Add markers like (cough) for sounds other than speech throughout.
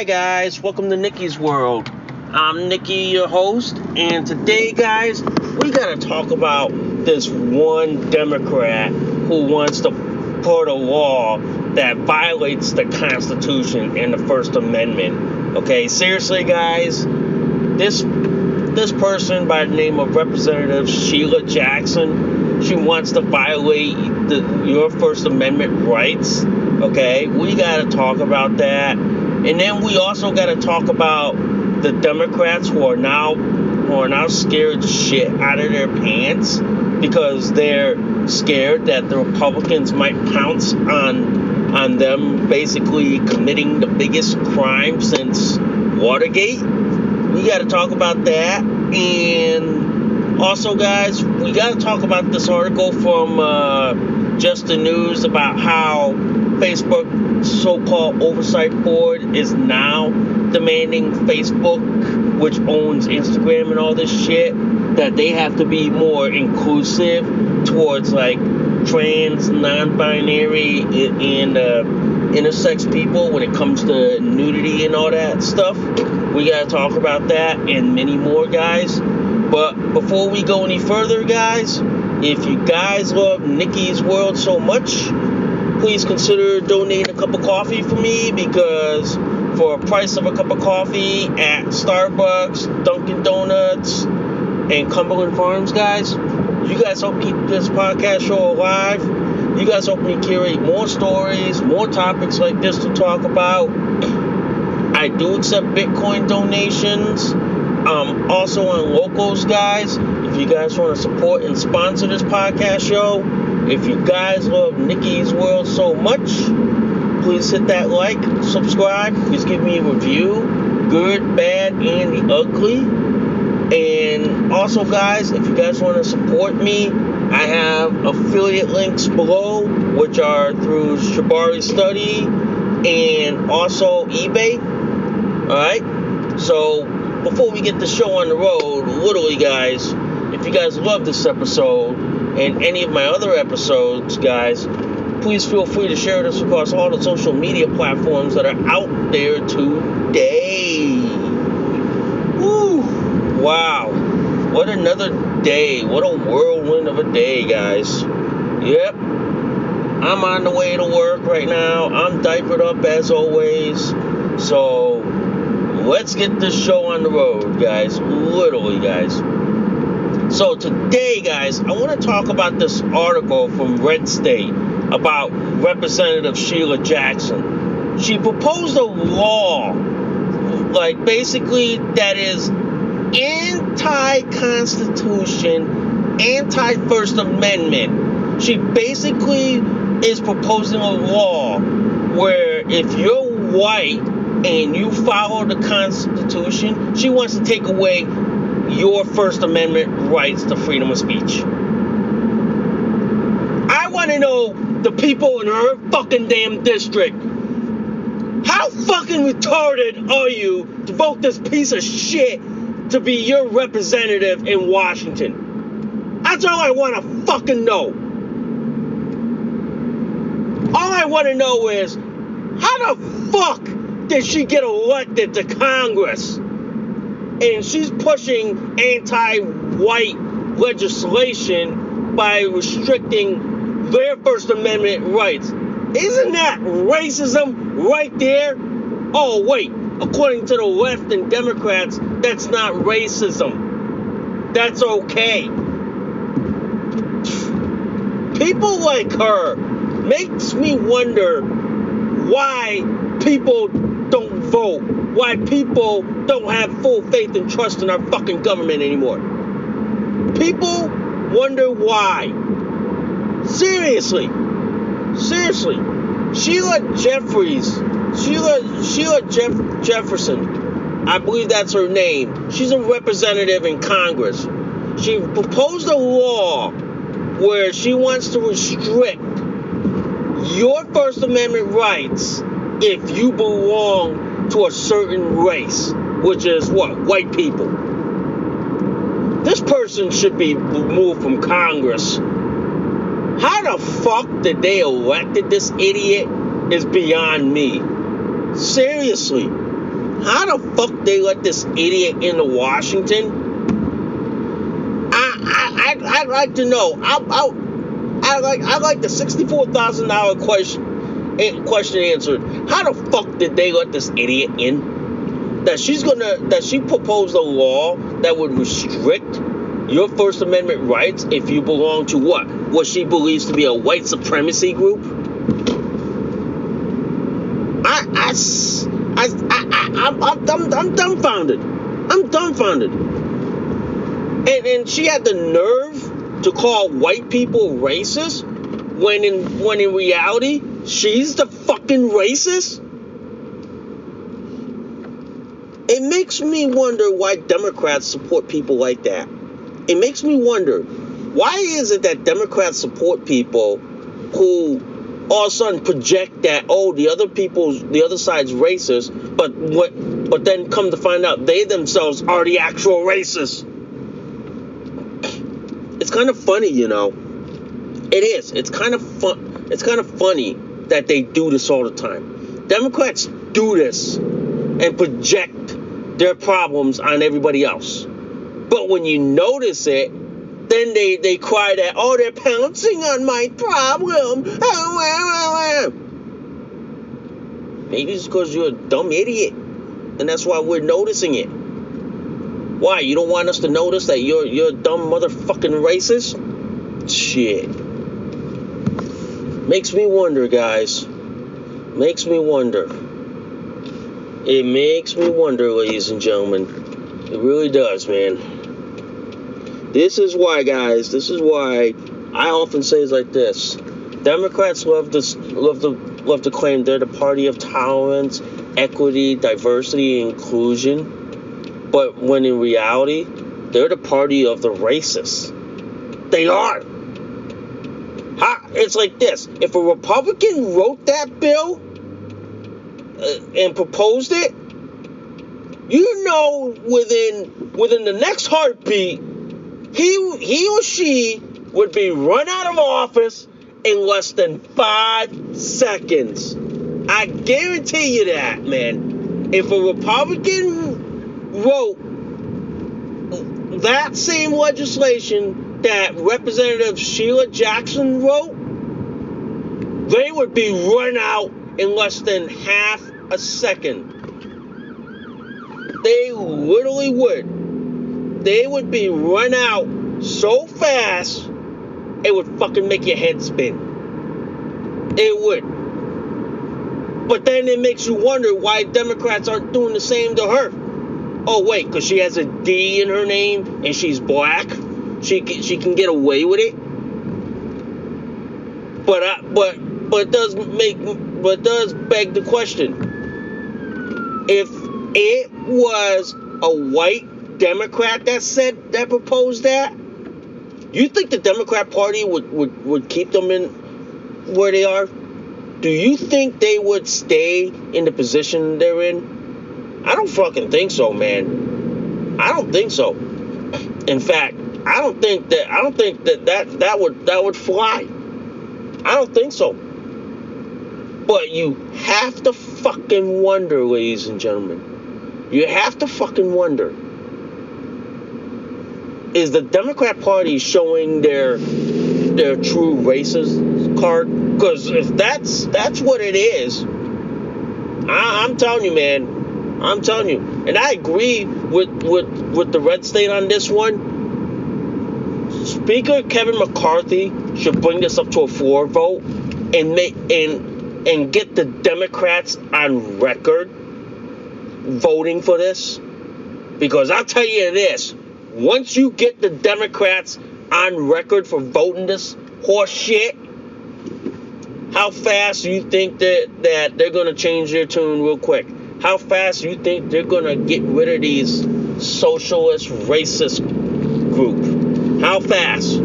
Hi guys, welcome to Nikki's World. I'm Nikki, your host, and today, guys, we gotta talk about this one Democrat who wants to put a law that violates the Constitution and the First Amendment. Okay, seriously, guys, this this person by the name of Representative Sheila Jackson, she wants to violate the, your First Amendment rights. Okay, we gotta talk about that. And then we also got to talk about the Democrats who are now who are now scared shit out of their pants because they're scared that the Republicans might pounce on on them basically committing the biggest crime since Watergate. We got to talk about that and also guys, we got to talk about this article from uh, Just the News about how Facebook so-called oversight board is now demanding Facebook, which owns Instagram and all this shit, that they have to be more inclusive towards like trans, non-binary, and uh, intersex people when it comes to nudity and all that stuff. We gotta talk about that and many more, guys. But before we go any further, guys, if you guys love Nikki's World so much, please consider donating a cup of coffee for me because for a price of a cup of coffee at Starbucks, Dunkin' Donuts, and Cumberland Farms, guys, you guys help keep this podcast show alive. You guys help me curate more stories, more topics like this to talk about. I do accept Bitcoin donations. Um, also on locals, guys. If you guys want to support and sponsor this podcast show, if you guys love Nikki's World so much, please hit that like, subscribe, please give me a review, good, bad, and the ugly. And also, guys, if you guys want to support me, I have affiliate links below, which are through Shibari Study and also eBay. Alright? So, before we get the show on the road, literally, guys, if you guys love this episode, and any of my other episodes, guys, please feel free to share this across all the social media platforms that are out there today. Woo! Wow. What another day. What a whirlwind of a day, guys. Yep. I'm on the way to work right now. I'm diapered up as always. So, let's get this show on the road, guys. Literally, guys. So today, guys, I want to talk about this article from Red State about Representative Sheila Jackson. She proposed a law, like basically that is anti-constitution, anti-First Amendment. She basically is proposing a law where if you're white and you follow the Constitution, she wants to take away your First Amendment rights to freedom of speech. I want to know the people in her fucking damn district. How fucking retarded are you to vote this piece of shit to be your representative in Washington? That's all I want to fucking know. All I want to know is how the fuck did she get elected to Congress? And she's pushing anti white legislation by restricting their First Amendment rights. Isn't that racism right there? Oh, wait. According to the left and Democrats, that's not racism. That's okay. People like her makes me wonder why people vote, why people don't have full faith and trust in our fucking government anymore. People wonder why. Seriously. Seriously. Sheila Jeffries, Sheila Sheila Jeff, Jefferson, I believe that's her name. She's a representative in Congress. She proposed a law where she wants to restrict your First Amendment rights if you belong to a certain race, which is what? White people. This person should be removed from Congress. How the fuck did they elected this idiot is beyond me. Seriously. How the fuck they let this idiot into Washington? I I I I'd like to know. I I I like I like the sixty-four thousand dollar question question answered. How the fuck did they let this idiot in? That she's gonna that she proposed a law that would restrict your First Amendment rights if you belong to what? What she believes to be a white supremacy group? I, I, I, I, I, I'm, I'm, I'm dumbfounded. I'm dumbfounded. And, and she had the nerve to call white people racist when in when in reality she's the fucking racist. It makes me wonder why Democrats support people like that it makes me wonder why is it that Democrats support people who all of a sudden project that oh the other people's the other side's racist, but what but then come to find out they themselves are the actual racists. It's kind of funny, you know. It is. It's kind of fun. It's kind of funny that they do this all the time. Democrats do this and project their problems on everybody else. But when you notice it, then they, they cry that, oh, they're pouncing on my problem. Maybe it's because you're a dumb idiot. And that's why we're noticing it. Why? You don't want us to notice that you're you're a dumb motherfucking racist? Shit. Makes me wonder, guys. Makes me wonder. It makes me wonder, ladies and gentlemen. It really does, man. This is why, guys. This is why I often say it's like this. Democrats love to love to love to claim they're the party of tolerance, equity, diversity, inclusion. But when in reality, they're the party of the racists. They are. Ha it's like this. If a Republican wrote that bill uh, and proposed it, you know within within the next heartbeat he he or she would be run out of office in less than five seconds. I guarantee you that, man. If a Republican wrote that same legislation that Representative Sheila Jackson wrote, they would be run out in less than half a second. They literally would they would be run out so fast, it would fucking make your head spin. It would. But then it makes you wonder why Democrats aren't doing the same to her. Oh wait, because she has a D in her name and she's black, she she can get away with it. But I, but but does make but does beg the question: if it was a white Democrat that said that proposed that? You think the Democrat Party would, would, would keep them in where they are, do you think they would stay in the position they're in? I don't fucking think so, man. I don't think so. In fact, I don't think that I don't think that that, that would that would fly. I don't think so. But you have to fucking wonder, ladies and gentlemen. You have to fucking wonder. Is the Democrat Party showing their their true racist card? Because if that's that's what it is, I, I'm telling you, man, I'm telling you, and I agree with with with the red state on this one. Speaker Kevin McCarthy should bring this up to a floor vote and make and and get the Democrats on record voting for this. Because I'll tell you this, once you get the Democrats on record for voting this horse shit, how fast do you think that, that they're going to change their tune real quick? How fast do you think they're going to get rid of these socialist, racist group? How fast?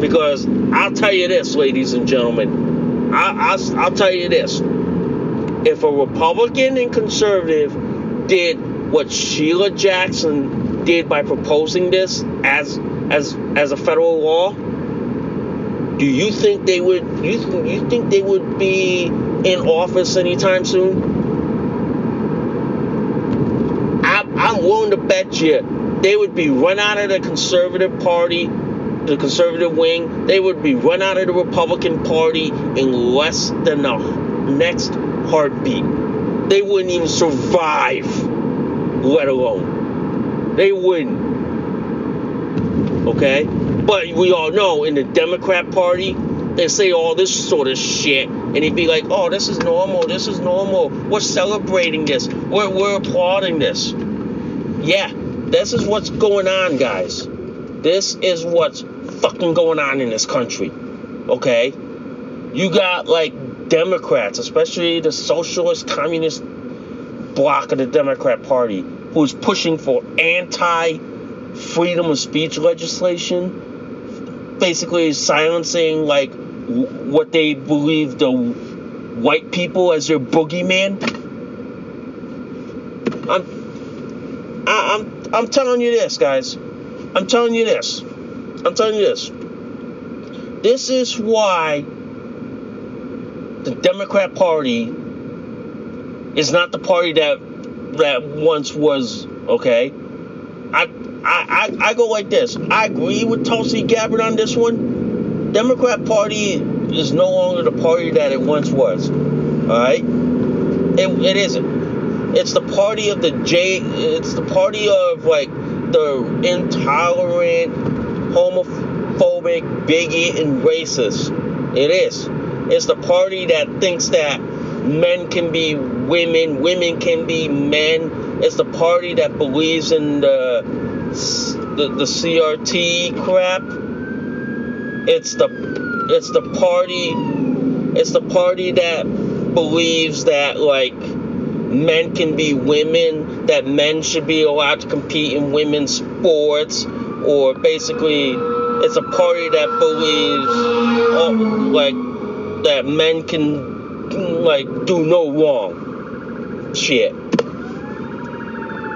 Because I'll tell you this, ladies and gentlemen. I, I, I'll tell you this. If a Republican and conservative did what Sheila Jackson did by proposing this as as as a federal law, do you think they would you you think they would be in office anytime soon? I, I'm willing to bet you they would be run out of the conservative party, the conservative wing. They would be run out of the Republican Party in less than the next heartbeat. They wouldn't even survive, let alone. They wouldn't. Okay? But we all know in the Democrat Party, they say all this sort of shit. And they'd be like, oh, this is normal. This is normal. We're celebrating this. We're, we're applauding this. Yeah, this is what's going on, guys. This is what's fucking going on in this country. Okay? You got like Democrats, especially the socialist communist bloc of the Democrat Party, who's pushing for anti freedom of speech legislation, basically silencing like what they believe the white people as their boogeyman. I'm, I, I'm, I'm telling you this, guys. I'm telling you this. I'm telling you this. This is why the Democrat Party is not the party that that once was. Okay, I I, I, I go like this. I agree with Tulsi Gabbard on this one. Democrat Party is no longer the party that it once was. All right, it, it isn't. It's the party of the J. It's the party of like the intolerant, homophobic, bigot, and racist. It is. It's the party that thinks that men can be women, women can be men. It's the party that believes in the the, the CRT crap. It's the it's the party it's the party that believes that like men can be women, that men should be allowed to compete in women's sports, or basically it's a party that believes oh, like that men can like do no wrong. Shit.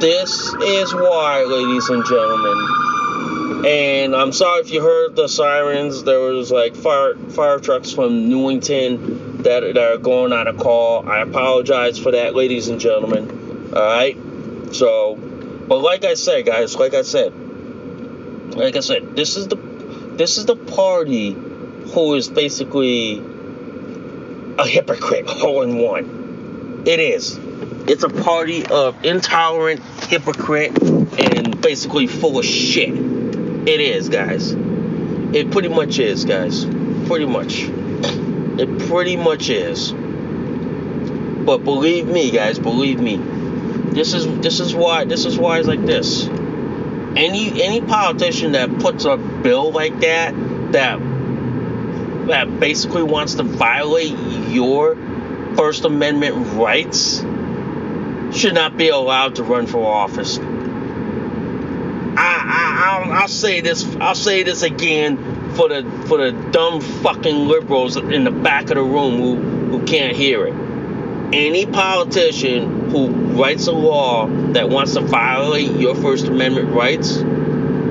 This is why, ladies and gentlemen. And I'm sorry if you heard the sirens. There was like fire fire trucks from Newington that, are going on a call. I apologize for that, ladies and gentlemen. All right. So, but like I said, guys, like I said, like I said, this is the this is the party who is basically a hypocrite, (laughs) all in one. It is. It's a party of intolerant, hypocrite, and basically full of shit. It is, guys. It pretty much is, guys. Pretty much. It pretty much is. But believe me, guys, believe me. This is this is why this is why it's like this. Any any politician that puts a bill like that that that basically wants to violate your First Amendment rights should not be allowed to run for office. I, I, I'll, I'll say this. I'll say this again for the for the dumb fucking liberals in the back of the room who who can't hear it. Any politician who writes a law that wants to violate your First Amendment rights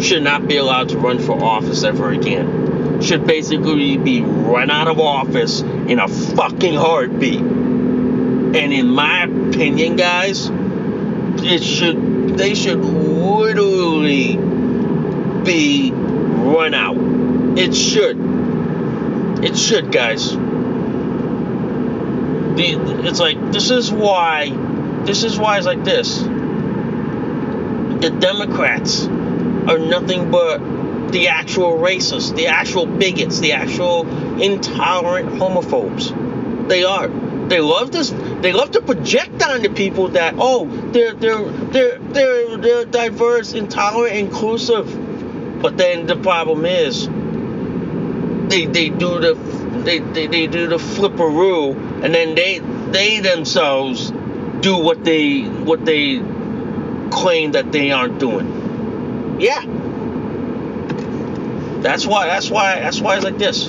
should not be allowed to run for office ever again. Should basically be run out of office in a fucking heartbeat. And in my opinion, guys, it should they should literally be run out. It should. It should, guys. The, it's like this is why this is why it's like this. The Democrats are nothing but the actual racists, the actual bigots, the actual intolerant homophobes. They are. They love this. They love to project on onto people that oh they're they're they're they're they're diverse, intolerant, inclusive. But then the problem is they they do the they, they, they do the flipperoo and then they they themselves do what they what they claim that they aren't doing. Yeah. That's why that's why that's why it's like this.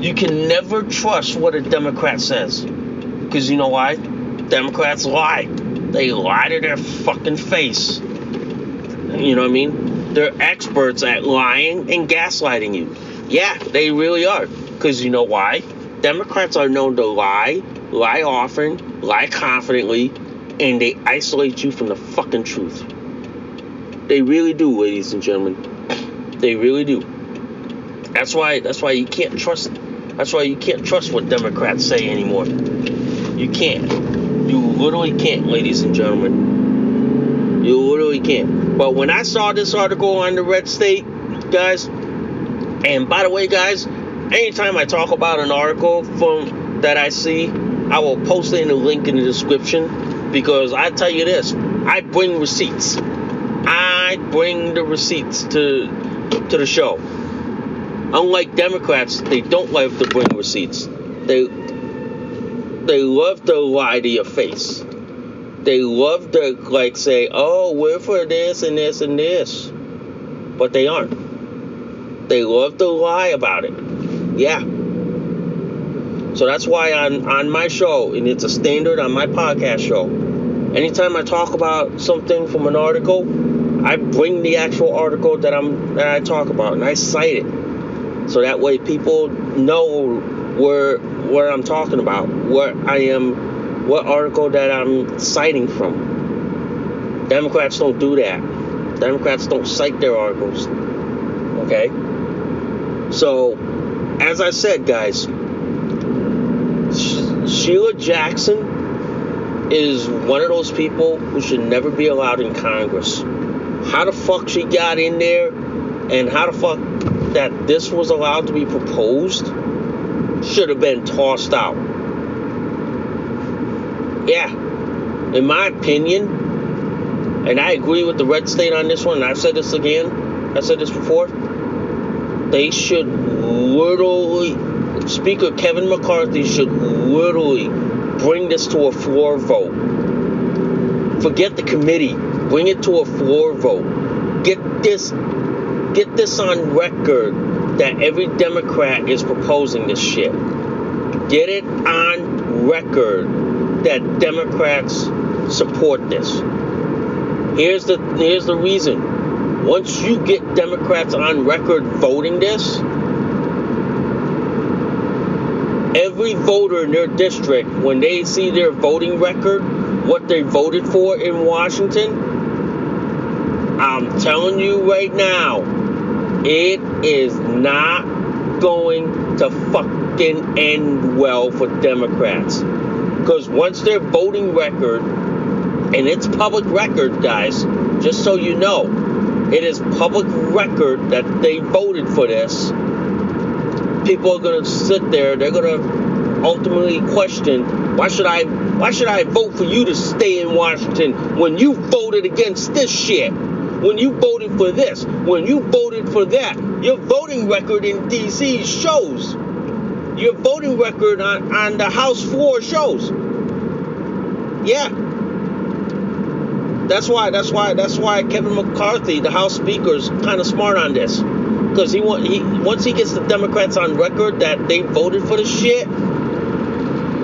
You can never trust what a Democrat says. Because you know why? Democrats lie. They lie to their fucking face. You know what I mean? They're experts at lying and gaslighting you. Yeah, they really are. Because you know why? Democrats are known to lie, lie often, lie confidently, and they isolate you from the fucking truth. They really do, ladies and gentlemen. They really do. That's why that's why you can't trust that's why you can't trust what Democrats say anymore. You can't. You literally can't, ladies and gentlemen. You literally can't. But when I saw this article on the red state, guys, and by the way, guys, anytime I talk about an article from that I see, I will post it in the link in the description because I tell you this, I bring receipts. I bring the receipts to to the show. Unlike Democrats, they don't love to bring receipts. They they love to lie to your face. They love to like say, "Oh, we're for this and this and this," but they aren't. They love to lie about it. Yeah. So that's why on on my show, and it's a standard on my podcast show, anytime I talk about something from an article, I bring the actual article that I'm that I talk about and I cite it so that way people know where where I'm talking about, what I am, what article that I'm citing from. Democrats don't do that. Democrats don't cite their articles. Okay? So, as I said, guys, Sheila Jackson is one of those people who should never be allowed in Congress. How the fuck she got in there and how the fuck that this was allowed to be proposed should have been tossed out. Yeah, in my opinion, and I agree with the red state on this one, I've said this again, I said this before, they should literally, Speaker Kevin McCarthy should literally bring this to a floor vote. Forget the committee, bring it to a floor vote. Get this get this on record that every Democrat is proposing this shit. Get it on record that Democrats support this. Here's the here's the reason. Once you get Democrats on record voting this, every voter in their district, when they see their voting record, what they voted for in Washington, I'm telling you right now, it is not going to fucking end well for Democrats. Because once their voting record, and it's public record, guys, just so you know, it is public record that they voted for this. People are going to sit there, they're going to ultimately question why should I why should I vote for you to stay in Washington when you voted against this shit? when you voted for this, when you voted for that. Your voting record in D.C. shows. Your voting record on, on the House floor shows. Yeah. That's why, that's why, that's why Kevin McCarthy, the House Speaker, is kind of smart on this. because he want he once he gets the Democrats on record that they voted for the shit.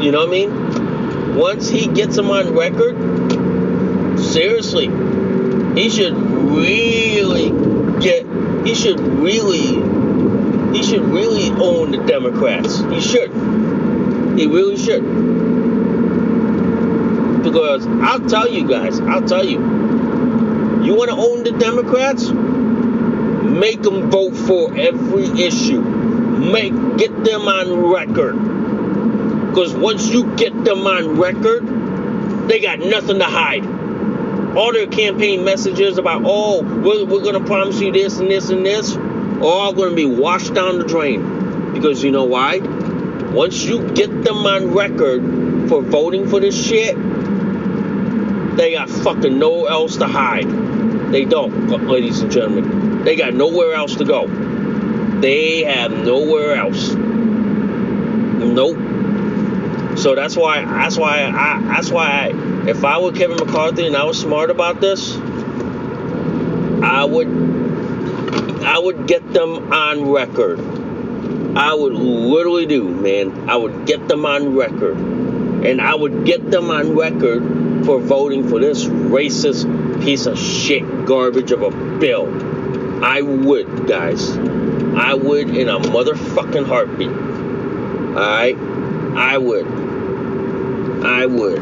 You know what I mean? Once he gets them on record, seriously, he should really get. He should really. He should really own the Democrats. He should. He really should. Because I'll tell you guys, I'll tell you. You want to own the Democrats? Make them vote for every issue. Make get them on record. Because once you get them on record, they got nothing to hide. All their campaign messages about, oh, we're, we're going to promise you this and this and this, are all going to be washed down the drain. Because you know why? Once you get them on record for voting for this shit, they got fucking no else to hide. They don't, ladies and gentlemen. They got nowhere else to go. They have nowhere else. Nope. So that's why. That's why. I. That's why. I, if I were Kevin McCarthy and I was smart about this, I would. I would get them on record. I would literally do, man. I would get them on record, and I would get them on record for voting for this racist piece of shit garbage of a bill. I would, guys. I would in a motherfucking heartbeat. Alright? I would. I would.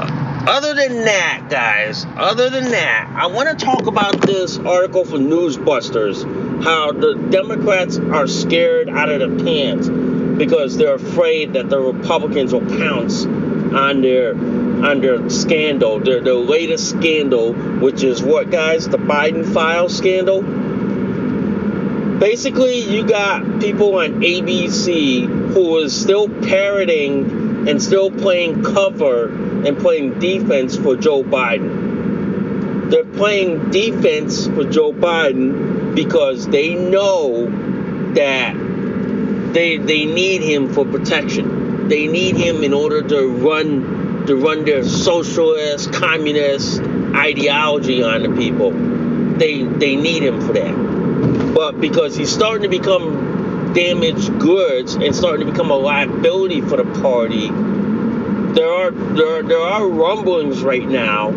Uh, other than that, guys, other than that, I want to talk about this article from Newsbusters how the Democrats are scared out of their pants because they're afraid that the Republicans will pounce on their on their scandal, their, their latest scandal, which is what, guys? The Biden file scandal. Basically, you got people on ABC who is still parroting and still playing cover and playing defense for Joe Biden. They're playing defense for Joe Biden because they know that they they need him for protection. They need him in order to run to run their socialist, communist ideology on the people. They they need him for that. But because he's starting to become damaged goods and starting to become a liability for the party, there are there are, there are rumblings right now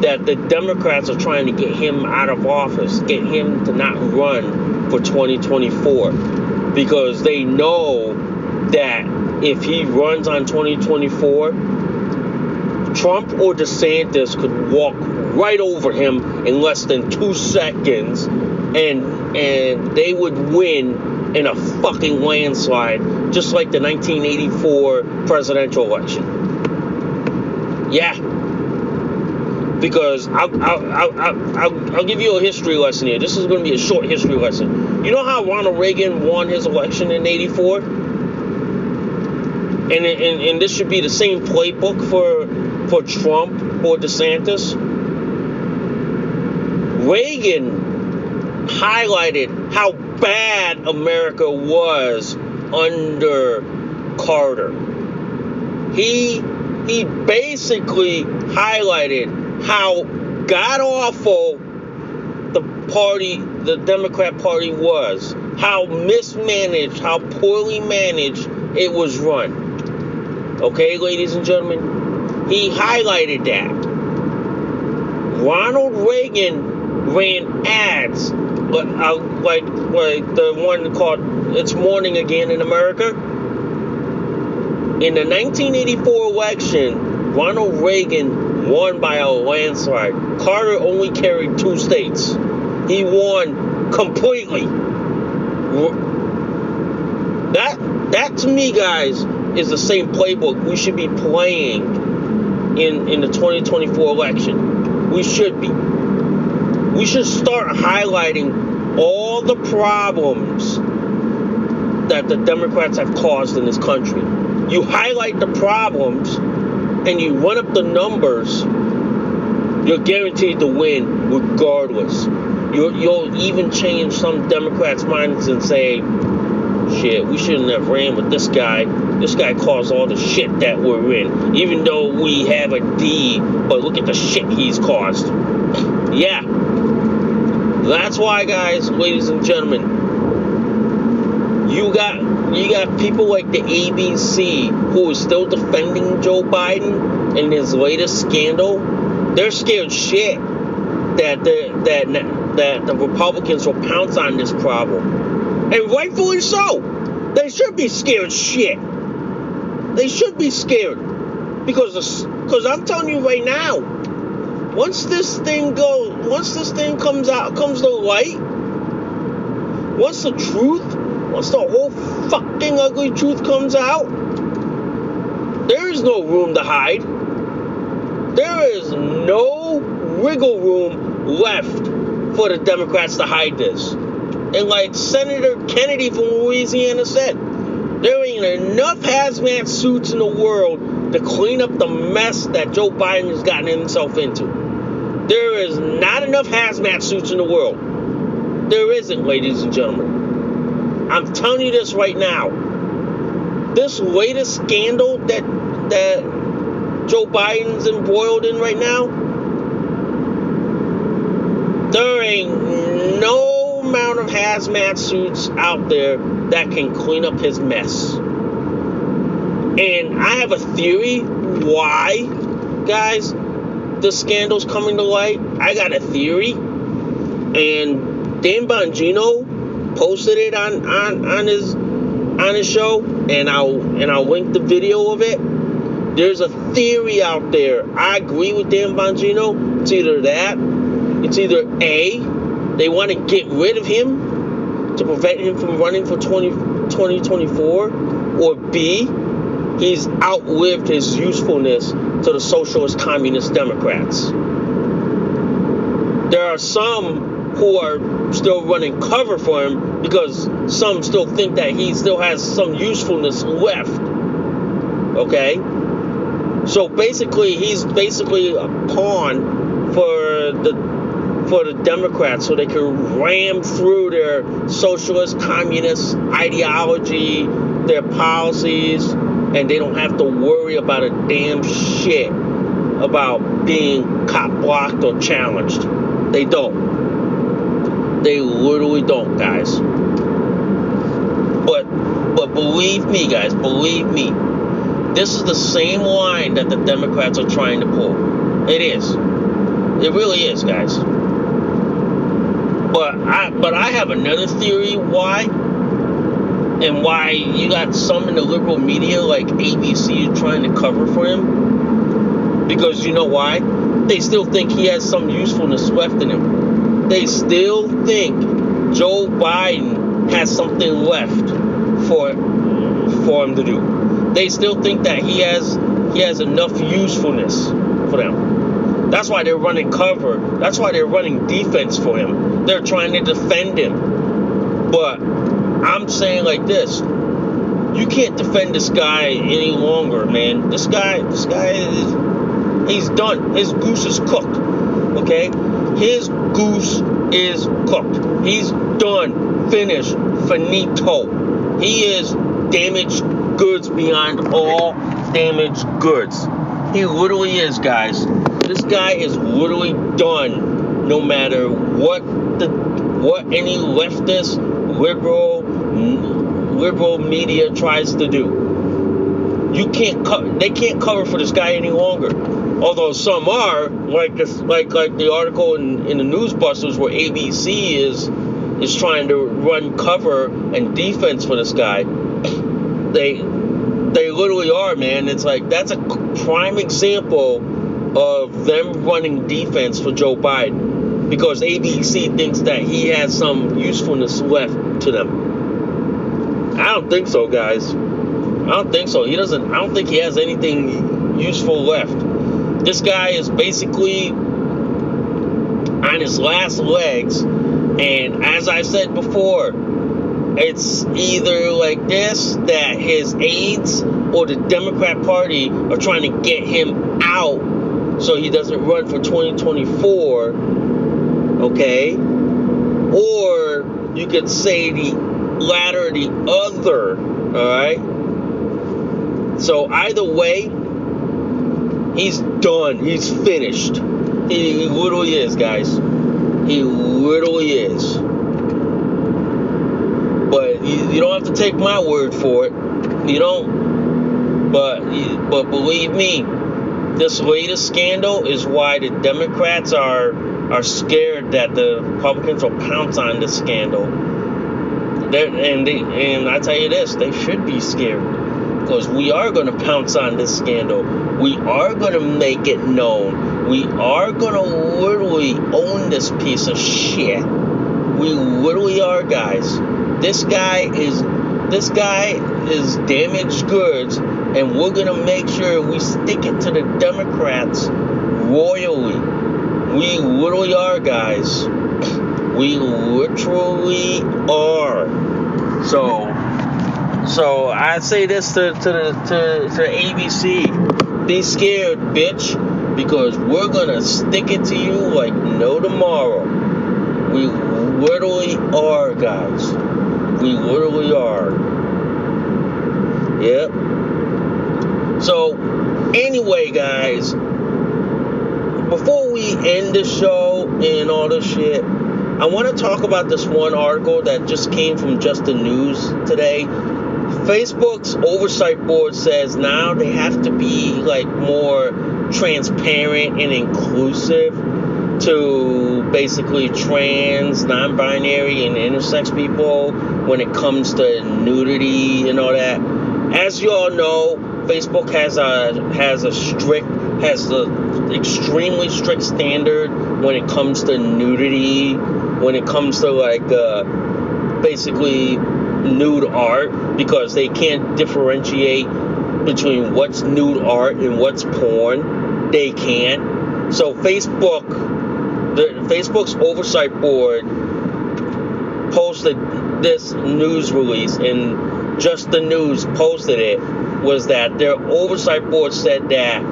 that the Democrats are trying to get him out of office, get him to not run for 2024 because they know that if he runs on 2024 Trump or DeSantis could walk right over him in less than two seconds, and and they would win in a fucking landslide, just like the 1984 presidential election. Yeah. Because I'll, I'll, I'll, I'll, I'll give you a history lesson here. This is going to be a short history lesson. You know how Ronald Reagan won his election in 84? And, and, and this should be the same playbook for for Trump or DeSantis. Reagan highlighted how bad America was under Carter. He he basically highlighted how god awful the party, the Democrat Party was, how mismanaged, how poorly managed it was run. Okay, ladies and gentlemen, he highlighted that. Ronald Reagan ran ads like, uh, like, like the one called It's Morning Again in America. In the 1984 election, Ronald Reagan won by a landslide. Carter only carried two states. He won completely. That that to me, guys, is the same playbook we should be playing in, in the 2024 election. We should be. We should start highlighting all the problems that the Democrats have caused in this country. You highlight the problems and you run up the numbers, you're guaranteed to win regardless. you will you'll even change some Democrats' minds and say, shit, we shouldn't have ran with this guy. This guy caused all the shit that we're in. Even though we have a D, but look at the shit he's caused. Yeah. That's why, guys, ladies and gentlemen, you got you got people like the ABC who is still defending Joe Biden in his latest scandal. They're scared shit that the, that that the Republicans will pounce on this problem, and rightfully so. They should be scared shit. They should be scared because because I'm telling you right now, once this thing goes, once this thing comes out, comes to light, once the truth, once the whole fucking ugly truth comes out, there is no room to hide. There is no wiggle room left for the Democrats to hide this. And like Senator Kennedy from Louisiana said, there ain't enough hazmat suits in the world to clean up the mess that Joe Biden has gotten himself into. There is not enough hazmat suits in the world. There isn't, ladies and gentlemen. I'm telling you this right now. This latest scandal that that Joe Biden's embroiled in right now, there ain't no amount of hazmat suits out there that can clean up his mess. And I have a theory why, guys, the scandal's coming to light. I got a theory. And Dan Bongino posted it on, on, on his on his show and I'll and I'll link the video of it. There's a theory out there. I agree with Dan Bongino. It's either that, it's either A, they want to get rid of him to prevent him from running for 20, 2024, or B, he's outlived his usefulness to the socialist communist Democrats. There are some who are still running cover for him because some still think that he still has some usefulness left. Okay? So basically, he's basically a pawn for the for the Democrats so they can ram through their socialist, communist ideology, their policies, and they don't have to worry about a damn shit about being cop blocked or challenged. They don't. They literally don't, guys. But but believe me, guys, believe me. This is the same line that the Democrats are trying to pull. It is. It really is, guys. But I but I have another theory why and why you got some in the liberal media like ABC trying to cover for him. Because you know why? They still think he has some usefulness left in him. They still think Joe Biden has something left for for him to do. They still think that he has he has enough usefulness for them. That's why they're running cover. That's why they're running defense for him. They're trying to defend him. But I'm saying like this. You can't defend this guy any longer, man. This guy, this guy is he's done. His goose is cooked. Okay? His goose is cooked. He's done. Finished. Finito. He is damaged goods beyond all damaged goods. He literally is, guys. This guy is literally done. No matter what the what any leftist, liberal, liberal media tries to do. You can't co- they can't cover for this guy any longer. Although some are, like this, like like the article in, in the Newsbusters where ABC is is trying to run cover and defense for this guy. They they literally are, man. It's like that's a prime example of them running defense for Joe Biden because ABC thinks that he has some usefulness left to them. I don't think so, guys. I don't think so. He doesn't. I don't think he has anything useful left. This guy is basically on his last legs, and as I said before, it's either like this that his aides or the Democrat Party are trying to get him out so he doesn't run for 2024, okay? Or you could say the latter, the other, all right? So either way, he's done. He's finished. He, he literally is, guys. He literally is. But you, you don't have to take my word for it. You don't. But but believe me, this latest scandal is why the Democrats are are scared that the Republicans will pounce on this scandal. They're, and they, and I tell you this, they should be scared because we are going to pounce on this scandal. We are going to make it known. We are going to literally own this piece of shit. We literally are, guys. This guy is this guy is damaged goods, and we're going to make sure we stick it to the Democrats royally. We literally are, guys. We literally are. So, so I say this to to the to, to ABC: Be scared, bitch, because we're gonna stick it to you like no tomorrow. We literally are, guys. We literally are. Yep. So, anyway, guys, before we end the show and all this shit, I want to talk about this one article that just came from Just the News today. Facebook's oversight board says now they have to be like more transparent and inclusive to basically trans, non-binary, and intersex people when it comes to nudity and all that. As you all know, Facebook has a has a strict has a extremely strict standard when it comes to nudity, when it comes to like uh, basically nude art because they can't differentiate between what's nude art and what's porn. They can't. So Facebook, the Facebook's oversight board posted this news release and just the news posted it was that their oversight board said that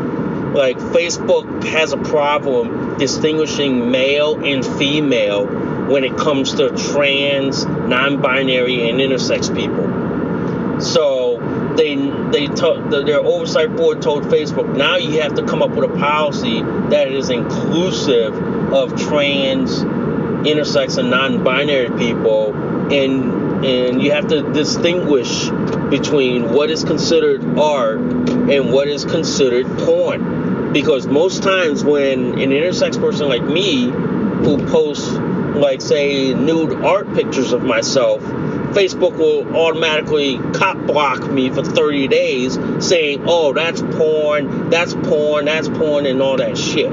like Facebook has a problem distinguishing male and female when it comes to trans, non-binary, and intersex people. So they they told their oversight board told Facebook now you have to come up with a policy that is inclusive of trans, intersex, and non-binary people, and and you have to distinguish between what is considered art and what is considered porn. Because most times when an intersex person like me who posts like say nude art pictures of myself, Facebook will automatically cop block me for 30 days saying, oh, that's porn, that's porn, that's porn, and all that shit.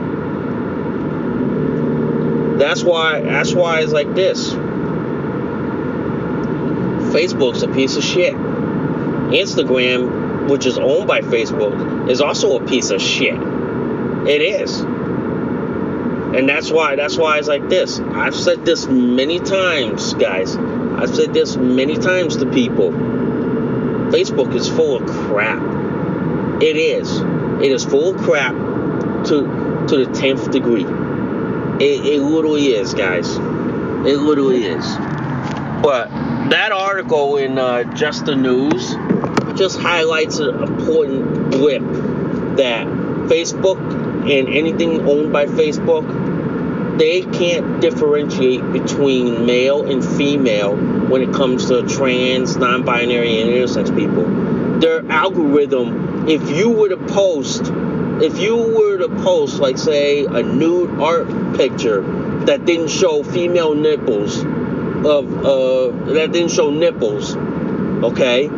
That's why that's why it's like this. Facebook's a piece of shit. Instagram, which is owned by Facebook, is also a piece of shit. It is. And that's why that's why it's like this. I've said this many times, guys. I've said this many times to people. Facebook is full of crap. It is. It is full of crap to to the tenth degree. It, it literally is, guys. It literally is. But that article in uh, Just the News just highlights an important blip that Facebook and anything owned by Facebook, they can't differentiate between male and female when it comes to trans, non binary, and intersex people. Their algorithm, if you were to post, if you were to post, like, say, a nude art picture that didn't show female nipples, of uh, that didn't show nipples, okay?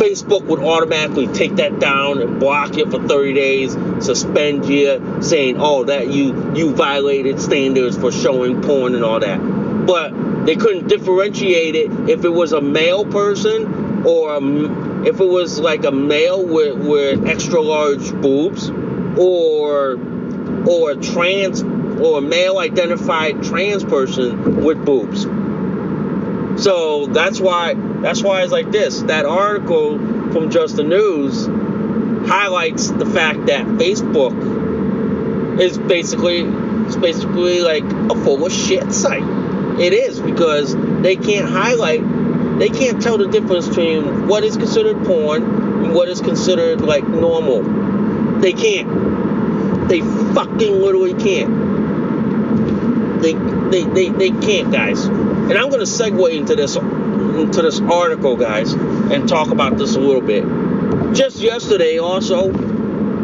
Facebook would automatically take that down and block you for 30 days, suspend you, saying, "Oh, that you you violated standards for showing porn and all that." But they couldn't differentiate it if it was a male person or a, if it was like a male with, with extra large boobs or or a trans or a male identified trans person with boobs. So that's why that's why it's like this. That article from Just the News highlights the fact that Facebook is basically it's basically like a full of shit site. It is because they can't highlight they can't tell the difference between what is considered porn and what is considered like normal. They can't. They fucking literally can't. They they, they, they can't, guys. And I'm gonna segue into this into this article, guys, and talk about this a little bit. Just yesterday, also,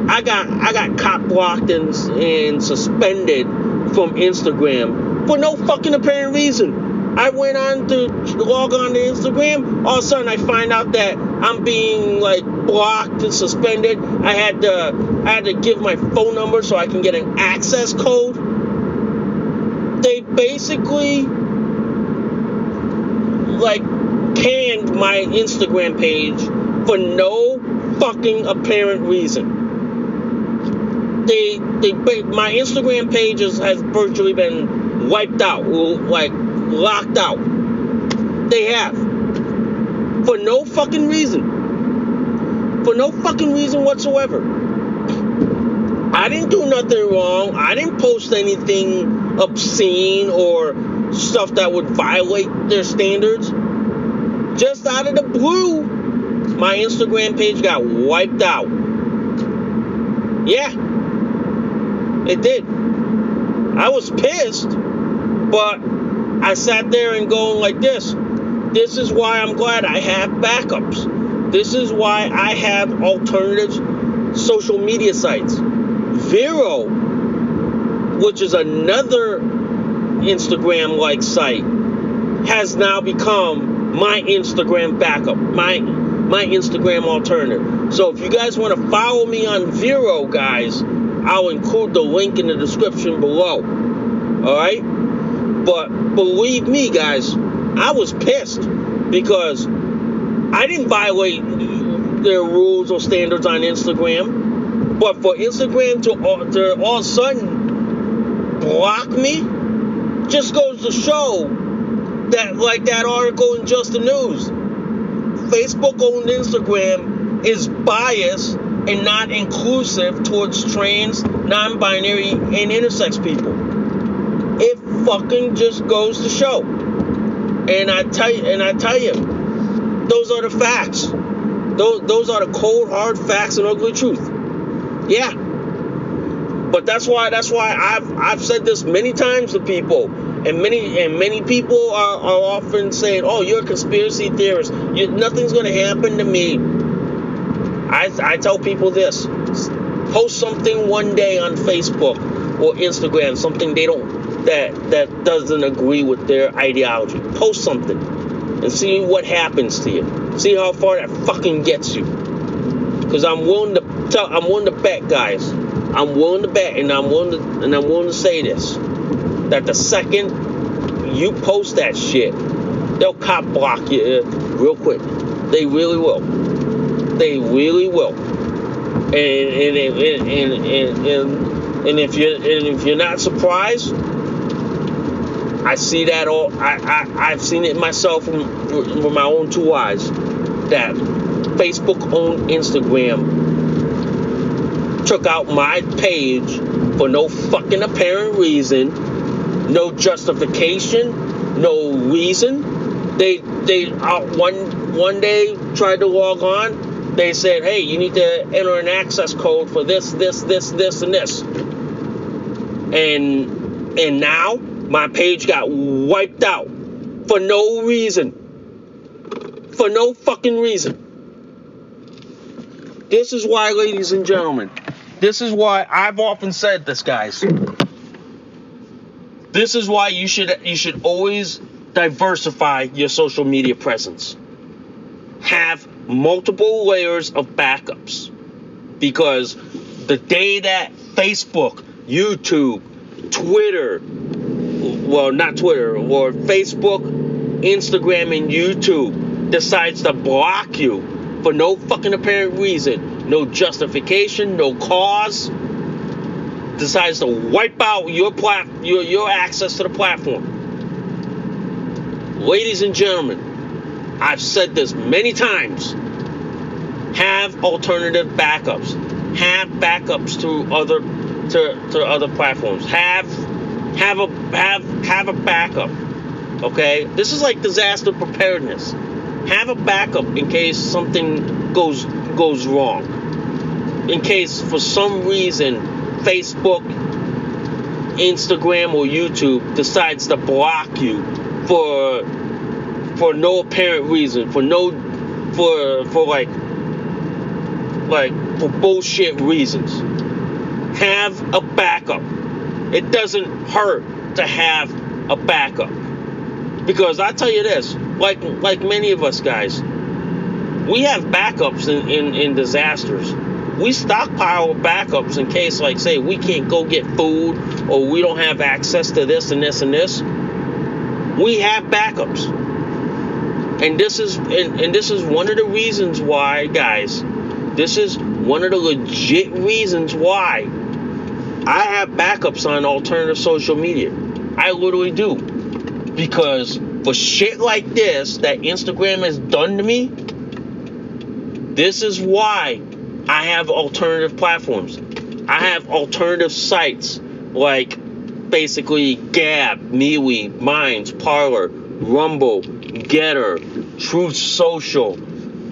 I got I got cop blocked and, and suspended from Instagram for no fucking apparent reason. I went on to log on to Instagram. All of a sudden, I find out that I'm being like blocked and suspended. I had to I had to give my phone number so I can get an access code. They basically like canned my Instagram page for no fucking apparent reason. They, they, my Instagram page has virtually been wiped out, like locked out. They have for no fucking reason. For no fucking reason whatsoever. I didn't do nothing wrong. I didn't post anything obscene or stuff that would violate their standards. Just out of the blue, my Instagram page got wiped out. Yeah, it did. I was pissed, but I sat there and going like this. This is why I'm glad I have backups. This is why I have alternative social media sites. Vero, which is another Instagram like site, has now become my Instagram backup, my my Instagram alternative. So if you guys want to follow me on Vero, guys, I'll include the link in the description below. All right? But believe me, guys, I was pissed because I didn't violate their rules or standards on Instagram. But for Instagram to, to all of a sudden block me just goes to show that, like that article in Just the News, Facebook owned Instagram is biased and not inclusive towards trans, non binary, and intersex people. It fucking just goes to show. And I tell you, and I tell you, those are the facts. Those, those are the cold, hard facts and ugly truth. Yeah. But that's why that's why I've I've said this many times to people, and many and many people are, are often saying, "Oh, you're a conspiracy theorist. You, nothing's going to happen to me." I I tell people this: post something one day on Facebook or Instagram, something they don't that that doesn't agree with their ideology. Post something and see what happens to you. See how far that fucking gets you. Because I'm willing to tell, I'm willing to bet, guys. I'm willing to bet, and I'm willing to, and I'm willing to say this: that the second you post that shit, they'll cop block you uh, real quick. They really will. They really will. And and and and and, and, and if you and if you're not surprised, I see that all. I, I I've seen it myself with my own two eyes. That Facebook owned Instagram took out my page for no fucking apparent reason, no justification, no reason. They they one one day tried to log on. They said, "Hey, you need to enter an access code for this, this, this, this, and this." And and now my page got wiped out for no reason. For no fucking reason. This is why, ladies and gentlemen, this is why I've often said this, guys. This is why you should you should always diversify your social media presence. Have multiple layers of backups. Because the day that Facebook, YouTube, Twitter, well, not Twitter, or Facebook, Instagram, and YouTube decides to block you for no fucking apparent reason, no justification, no cause, decides to wipe out your plat- your, your access to the platform. Ladies and gentlemen, I've said this many times. Have alternative backups. Have backups to other to, to other platforms. Have have a have have a backup. Okay? This is like disaster preparedness. Have a backup in case something goes goes wrong. In case for some reason Facebook Instagram or YouTube decides to block you for for no apparent reason, for no for for like like for bullshit reasons. Have a backup. It doesn't hurt to have a backup. Because I tell you this, like like many of us guys, we have backups in, in, in disasters. We stockpile backups in case, like, say, we can't go get food or we don't have access to this and this and this. We have backups. And this is and, and this is one of the reasons why, guys, this is one of the legit reasons why I have backups on alternative social media. I literally do. Because for shit like this that Instagram has done to me, this is why I have alternative platforms. I have alternative sites like basically Gab, MeWe, Minds, Parler, Rumble, Gettr, Truth Social,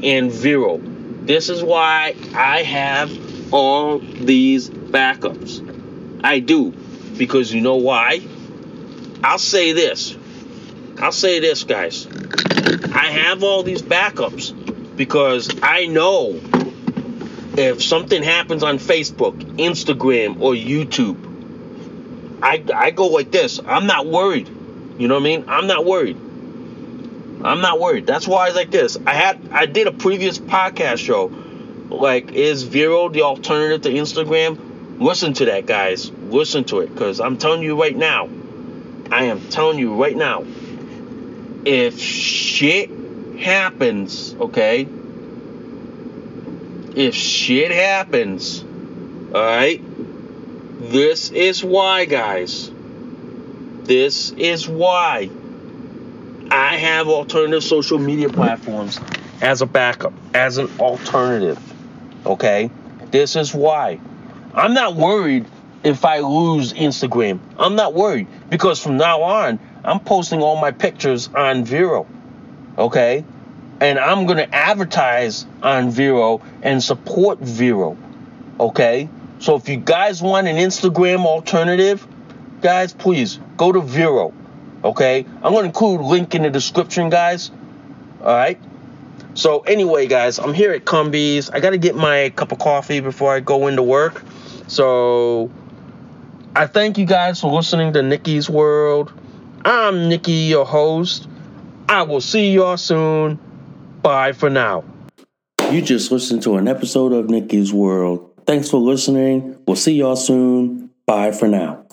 and Vero. This is why I have all these backups. I do. Because you know why? I'll say this. I'll say this, guys. I have all these backups because I know if something happens on Facebook, Instagram, or YouTube, I, I go like this. I'm not worried. You know what I mean? I'm not worried. I'm not worried. That's why it's like this. I had I did a previous podcast show. Like, is Vero the alternative to Instagram? Listen to that, guys. Listen to it. Because I'm telling you right now. I am telling you right now. If shit happens, okay? If shit happens, alright? This is why, guys. This is why I have alternative social media platforms as a backup, as an alternative. Okay? This is why. I'm not worried if I lose Instagram. I'm not worried because from now on, I'm posting all my pictures on Vero. Okay? And I'm going to advertise on Vero and support Vero. Okay? So if you guys want an Instagram alternative, guys, please go to Vero. Okay? I'm going to include link in the description, guys. All right? So anyway, guys, I'm here at Cumbies. I got to get my cup of coffee before I go into work. So I thank you guys for listening to Nikki's World. I'm Nikki, your host. I will see y'all soon. Bye for now. You just listened to an episode of Nikki's World. Thanks for listening. We'll see y'all soon. Bye for now.